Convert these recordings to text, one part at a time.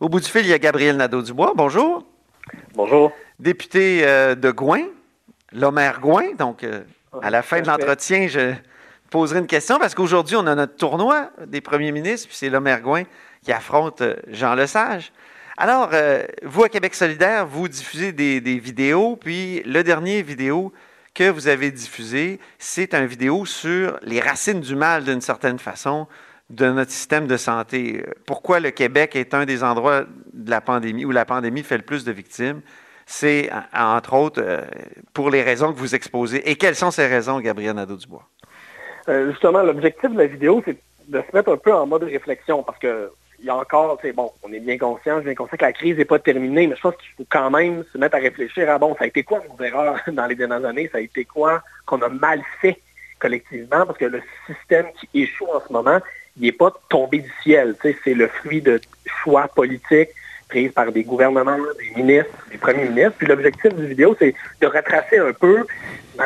Au bout du fil, il y a Gabriel Nadeau-Dubois. Bonjour. Bonjour. Député euh, de Gouin, Lomère Gouin. Donc, euh, à la fin de l'entretien, je poserai une question parce qu'aujourd'hui, on a notre tournoi des premiers ministres, puis c'est Lomère Gouin qui affronte euh, Jean Lesage. Alors, vous, à Québec solidaire, vous diffusez des, des, vidéos, puis le dernier vidéo que vous avez diffusé, c'est un vidéo sur les racines du mal, d'une certaine façon, de notre système de santé. Pourquoi le Québec est un des endroits de la pandémie où la pandémie fait le plus de victimes? C'est, entre autres, euh, pour les raisons que vous exposez. Et quelles sont ces raisons, Gabriel Nadeau-Dubois? Euh, justement, l'objectif de la vidéo, c'est de se mettre un peu en mode réflexion parce que il y a encore, c'est bon, on est bien conscient, bien conscient que la crise n'est pas terminée, mais je pense qu'il faut quand même se mettre à réfléchir à bon, ça a été quoi nos erreurs dans les dernières années, ça a été quoi qu'on a mal fait collectivement, parce que le système qui échoue en ce moment, il n'est pas tombé du ciel. C'est le fruit de choix politiques pris par des gouvernements, des ministres, des premiers ministres. Puis l'objectif du vidéo, c'est de retracer un peu,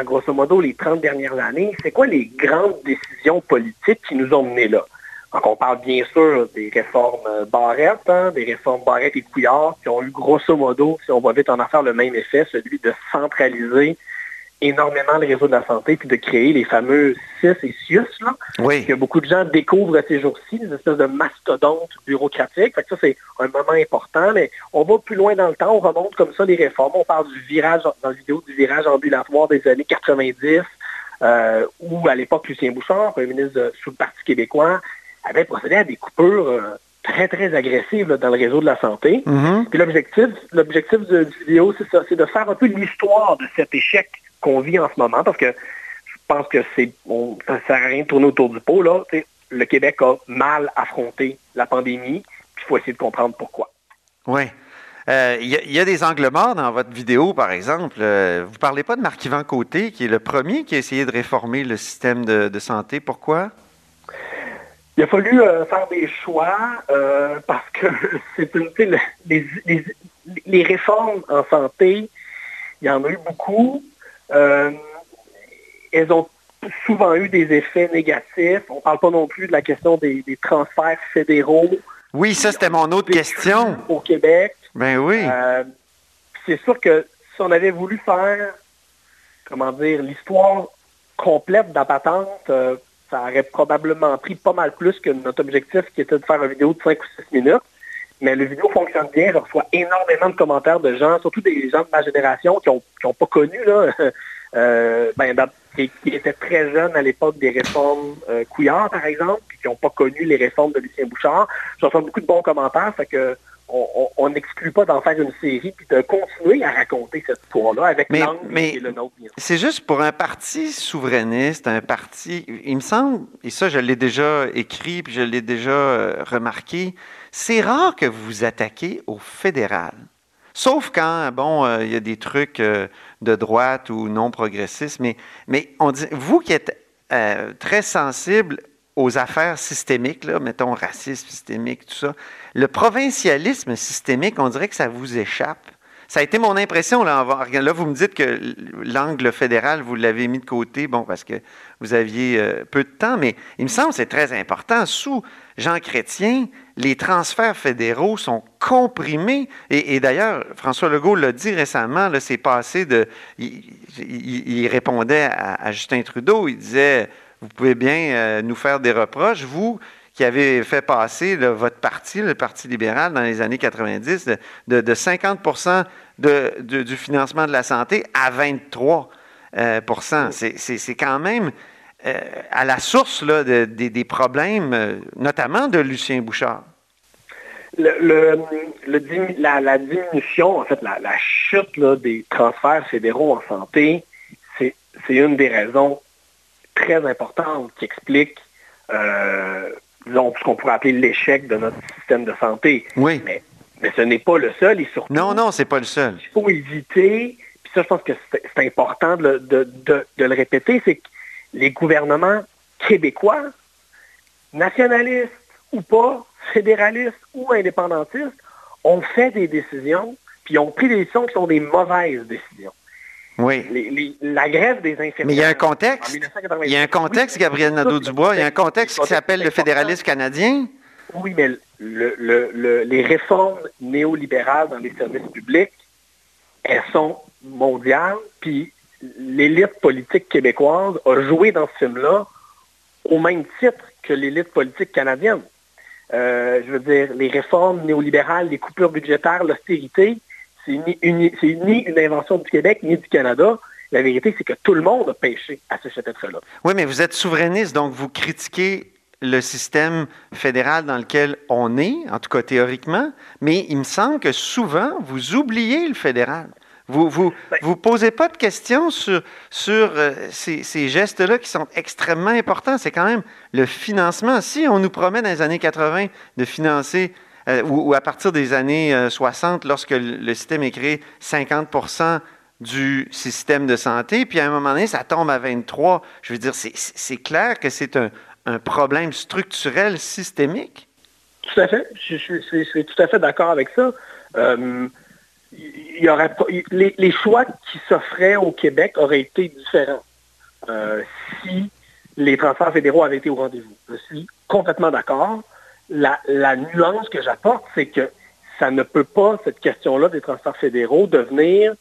grosso modo, les 30 dernières années, c'est quoi les grandes décisions politiques qui nous ont menés là? Donc, on parle bien sûr des réformes Barrette, hein, des réformes Barrette et Couillard, qui ont eu grosso modo, si on va vite en affaire, le même effet, celui de centraliser énormément le réseau de la santé, puis de créer les fameux CIS et CIUS, là, que beaucoup de gens découvrent ces jours-ci, des espèces de mastodontes bureaucratiques. Fait que ça, c'est un moment important, mais on va plus loin dans le temps, on remonte comme ça les réformes. On parle du virage, dans la vidéo, du virage ambulatoire des années 90, euh, où à l'époque, Lucien Bouchard, premier ministre sous le Parti québécois, avait procédé à des coupures euh, très, très agressives dans le réseau de la santé. Mm-hmm. Puis l'objectif, l'objectif de, du vidéo, c'est ça, c'est de faire un peu l'histoire de cet échec qu'on vit en ce moment, parce que je pense que c'est ça ne sert à rien de tourner autour du pot. Là. le Québec a mal affronté la pandémie, puis il faut essayer de comprendre pourquoi. Oui. Euh, il y, a des angles morts dans votre vidéo, par exemple. Euh, vous ne parlez pas de Marc-Yvan Côté, qui est le premier qui a essayé de réformer le système de, santé. Pourquoi? Il a fallu euh, faire des choix parce que c'est une, les, les, réformes en santé, il y en a eu beaucoup. Euh, elles ont souvent eu des effets négatifs. On ne parle pas non plus de la question des, transferts fédéraux. Oui, ça, c'était mon autre question. Au Québec. Ben oui. Euh, c'est sûr que si on avait voulu faire, comment dire, l'histoire complète de la patente, euh, ça aurait probablement pris pas mal plus que notre objectif qui était de faire une vidéo de 5 ou 6 minutes. Mais le vidéo fonctionne bien, je reçois énormément de commentaires de gens, surtout des gens de ma génération qui n'ont pas connu, là, euh, ben, qui, étaient très jeunes à l'époque des réformes euh, Couillard, par exemple, puis qui n'ont pas connu les réformes de Lucien Bouchard. Je reçois beaucoup de bons commentaires, fait que on n'exclut pas d'en faire une série puis de continuer à raconter cette histoire-là avec l'angle mais le nôtre. C'est juste pour un parti souverainiste, un parti, il me semble, et ça je l'ai déjà écrit puis je l'ai déjà euh, remarqué, c'est rare que vous vous attaquez au fédéral. Sauf quand, bon, euh, il y a des trucs euh, de droite ou non progressistes, mais, vous qui êtes euh, très sensible aux affaires systémiques, mettons racisme systémique, tout ça, le provincialisme systémique, on dirait que ça vous échappe. Ça a été mon impression. Là, là vous me dites que l'angle fédéral, vous l'avez mis de côté, bon, parce que vous aviez peu de temps, mais il me semble que c'est très important. Sous Jean Chrétien, les transferts fédéraux sont comprimés. Et, d'ailleurs, François Legault l'a dit récemment, c'est passé de... Il, répondait à, Justin Trudeau, il disait, vous pouvez bien euh, nous faire des reproches, vous qui avez fait passer votre parti, le Parti libéral, dans les années 90, de, 50% du financement de la santé à 23% euh, C'est quand même euh, à la source des problèmes, euh, notamment de Lucien Bouchard? Le, la, diminution, en fait, la, chute des transferts fédéraux en santé, c'est une des raisons très importantes qui explique, euh, ce qu'on pourrait appeler l'échec de notre système de santé. Oui. Mais, ce n'est pas le seul et surtout. Non, non, c'est pas le seul. Il faut éviter, puis ça, je pense que c'est important de, de, le répéter, c'est que les gouvernements québécois, nationalistes ou pas, fédéralistes ou indépendantistes, ont fait des décisions, puis ont pris des décisions qui sont des mauvaises décisions. Oui. la grève des infirmières. Mais il y a un contexte. Il y a un contexte, Gabriel Nadeau-Dubois. Il y a un contexte qui s'appelle le fédéralisme canadien. Oui, mais les réformes néolibérales dans les services publics, elles sont mondiales, puis l'élite politique québécoise a joué dans ce film-là au même titre que l'élite politique canadienne. Euh, je veux dire, les réformes néolibérales, les coupures budgétaires, l'austérité, c'est ni, une invention du Québec ni du Canada. La vérité, c'est que tout le monde a pêché à ce chapitre-là. Oui, mais vous êtes souverainiste, donc vous critiquez le système fédéral dans lequel on est, en tout cas théoriquement, mais il me semble que souvent, vous oubliez le fédéral. Vous vous, ben vous posez pas de questions sur, sur euh, ces, gestes-là qui sont extrêmement importants. C'est quand même le financement. Si on nous promet dans les années 80 de financer, euh, ou, à partir des années 60, euh, lorsque le système est créé, 50% du système de santé, puis à un moment donné, ça tombe à 23. Je veux dire, c'est clair que c'est un, problème structurel systémique? Tout à fait. Je, suis tout à fait d'accord avec ça il y aurait les, choix qui s'offraient au Québec auraient été différents euh, si les transferts fédéraux avaient été au rendez-vous. Je suis complètement d'accord. La, nuance que j'apporte, c'est que ça ne peut pas, cette question-là des transferts fédéraux, devenir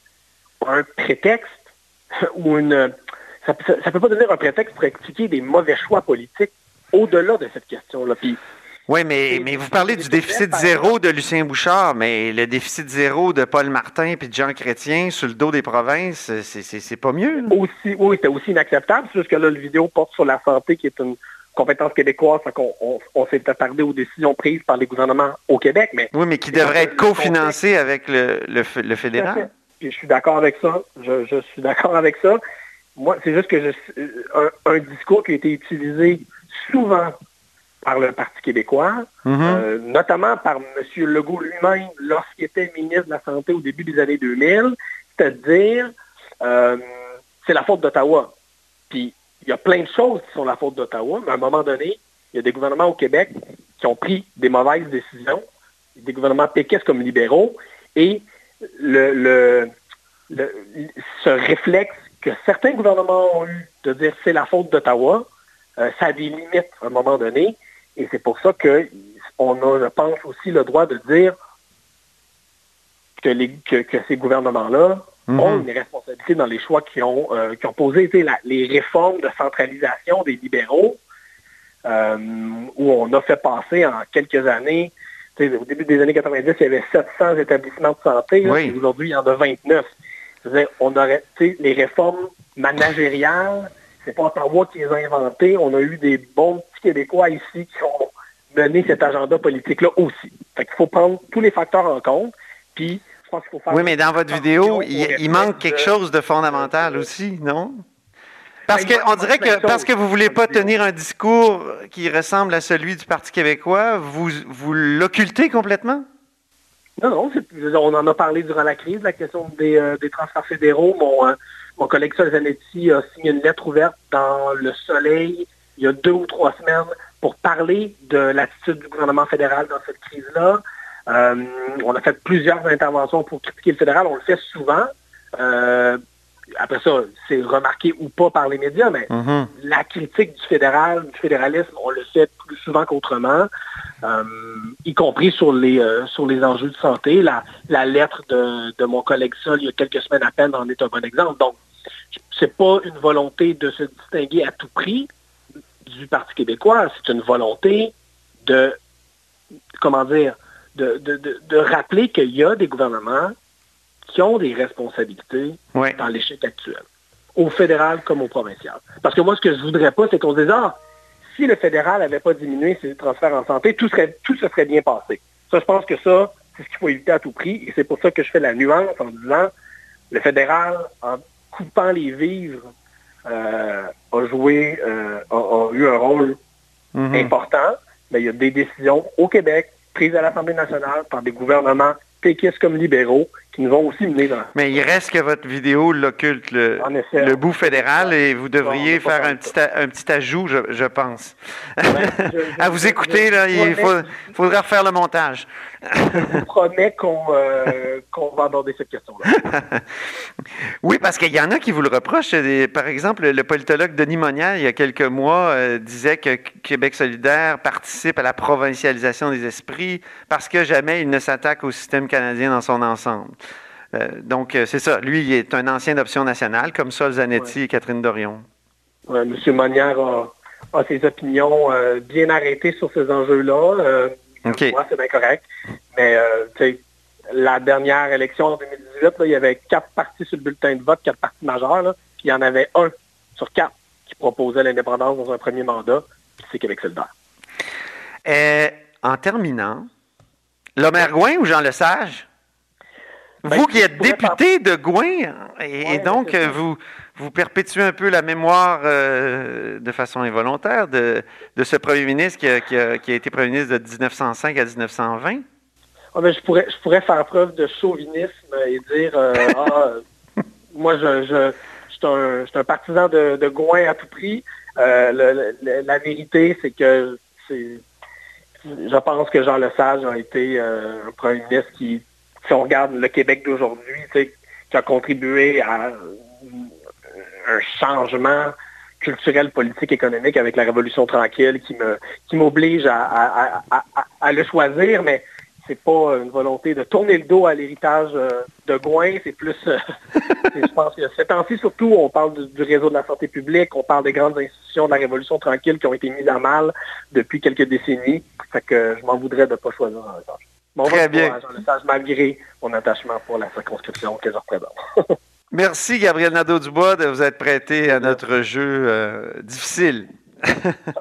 un prétexte ou une... Ça ne peut pas devenir un prétexte pour expliquer des mauvais choix politiques au-delà de cette question-là. Oui, mais, mais vous parlez du déficit zéro de Lucien Bouchard, mais le déficit zéro de Paul Martin et de Jean Chrétien sur le dos des provinces, c'est pas mieux. Aussi, oui, c'était aussi inacceptable. C'est juste que là, le vidéo porte sur la santé, qui est une compétence québécoise. qu'on on, s'est attardé aux décisions prises par les gouvernements au Québec. Mais oui, mais qui devrait être cofinancé avec le, le, fédéral. je suis d'accord avec ça. Je, suis d'accord avec ça. Moi, c'est juste que un discours qui a été utilisé souvent par le Parti québécois, mhm. euh, notamment par M. Legault lui-même lorsqu'il était ministre de la Santé au début des années 2000, c'est-à-dire euh, c'est la faute d'Ottawa. Puis il y a plein de choses qui sont la faute d'Ottawa, mais à un moment donné, il y a des gouvernements au Québec qui ont pris des mauvaises décisions, des gouvernements péquistes comme libéraux, et le, ce réflexe que certains gouvernements ont eu de dire c'est la faute d'Ottawa, euh, ça a des limites à un moment donné. Et c'est pour ça qu'on a, je pense, aussi le droit de dire que, les, que, ces gouvernements-là mhm. ont une responsabilité dans les choix qui ont, euh, qui ont posé les réformes de centralisation des libéraux, euh, où on a fait passer en quelques années, au début des années 90, il y avait 700 établissements de santé. Aujourd'hui, il y en a 29. on aurait, les réformes managériales, c'est pas Ottawa qui les a inventées. On a eu des bons petits Québécois ici qui ont mené cet agenda politique-là aussi. Fait qu'il faut prendre tous les facteurs en compte. Puis, pense qu'il faut faire. Oui, mais dans votre vidéo, il, manque quelque chose de fondamental aussi, non? Parce ben, qu'on dirait que parce que vous ne voulez pas tenir un discours qui ressemble à celui du Parti québécois, vous, vous l'occultez complètement? Non, non, on en a parlé durant la crise, la question des, euh, transferts fédéraux. Mon, euh, mon collègue Sol Zanetti a signé une lettre ouverte dans Le Soleil il y a deux ou trois semaines pour parler de l'attitude du gouvernement fédéral dans cette crise-là. Euh, on a fait plusieurs interventions pour critiquer le fédéral. On le fait souvent. Euh, après ça, c'est remarqué ou pas par les médias, mais mm-hmm. la critique du fédéral, du fédéralisme, on le fait plus souvent qu'autrement, euh, y compris sur les sur les enjeux de santé. La, la lettre de, de, mon collègue Sol, il y a quelques semaines à peine, en est un bon exemple. Donc, c'est pas une volonté de se distinguer à tout prix du Parti québécois, c'est une volonté de, comment dire, de, de, rappeler qu'il y a des gouvernements qui ont des responsabilités dans l'échec actuel, au fédéral comme au provincial. Parce que moi, ce que je voudrais pas, c'est qu'on se dise, ah, si le fédéral n'avait pas diminué ses transferts en santé, tout, serait, tout se serait bien passé. Ça, je pense que ça, c'est ce qu'il faut éviter à tout prix. Et c'est pour ça que je fais la nuance en disant, le fédéral, en coupant les vivres, euh, a joué, euh, a, eu un rôle mhm. important. Mais il y a des décisions au Québec prises à l'Assemblée nationale par des gouvernements péquistes comme libéraux, qui nous ont aussi menés dans... Mais il reste que votre vidéo l'occulte le, le bout fédéral et vous devriez faire un petit, un petit ajout, je, pense. à vous écouter, là, il faudra refaire le montage. je vous promets euh, qu'on va aborder cette question-là. oui, parce qu'il y en a qui vous le reprochent. Par exemple, le politologue Denis Monnier, il y a quelques mois, euh, disait que Québec solidaire participe à la provincialisation des esprits parce que jamais il ne s'attaque au système canadien dans son ensemble. Euh, donc, c'est ça. Lui, il est un ancien d'option nationale, comme Sol Zanetti et Catherine Dorion. Oui, M. Monnier a, ses opinions bien arrêtées sur ces enjeux-là. Moi, c'est bien correct. Mais euh, la dernière élection en 2018, il y avait quatre partis sur le bulletin de vote, quatre partis majeurs. Là, puis il y en avait un sur quatre qui proposait l'indépendance dans un premier mandat, puis c'est Québec solidaire. Euh, en terminant, Lomer Gouin ou Jean Lesage? Ben, vous qui êtes député de Gouin, et, donc vous, vous perpétuez un peu la mémoire euh, de façon involontaire de, ce premier ministre qui a, été premier ministre de 1905 à 1920? Ah, ben, je, pourrais, je pourrais faire preuve de chauvinisme et dire euh, ah, moi, je, je, suis un, partisan de, de, Gouin à tout prix. Euh, la vérité, c'est que je pense que Jean Lesage a été un premier ministre qui, si on regarde le Québec d'aujourd'hui, qui a contribué à un changement culturel, politique, économique avec la Révolution tranquille qui me qui m'oblige à, le choisir, mais c'est pas une volonté de tourner le dos à l'héritage euh, de Gouin, c'est plus, euh, je pense que ces temps-ci surtout, on parle du, réseau de la santé publique, on parle des grandes institutions de la Révolution tranquille qui ont été mises à mal depuis quelques décennies, fait que je m'en voudrais de ne pas choisir un héritage. Bon, Très bien. malgré mon attachement pour la circonscription que je représente. Merci, Gabriel Nadeau-Dubois, de vous être prêté à notre jeu euh, difficile.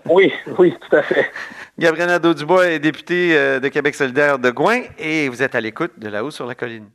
oui, oui, tout à fait. Gabriel Nadeau-Dubois est député euh, de Québec solidaire de Gouin et vous êtes à l'écoute de là-haut sur la colline.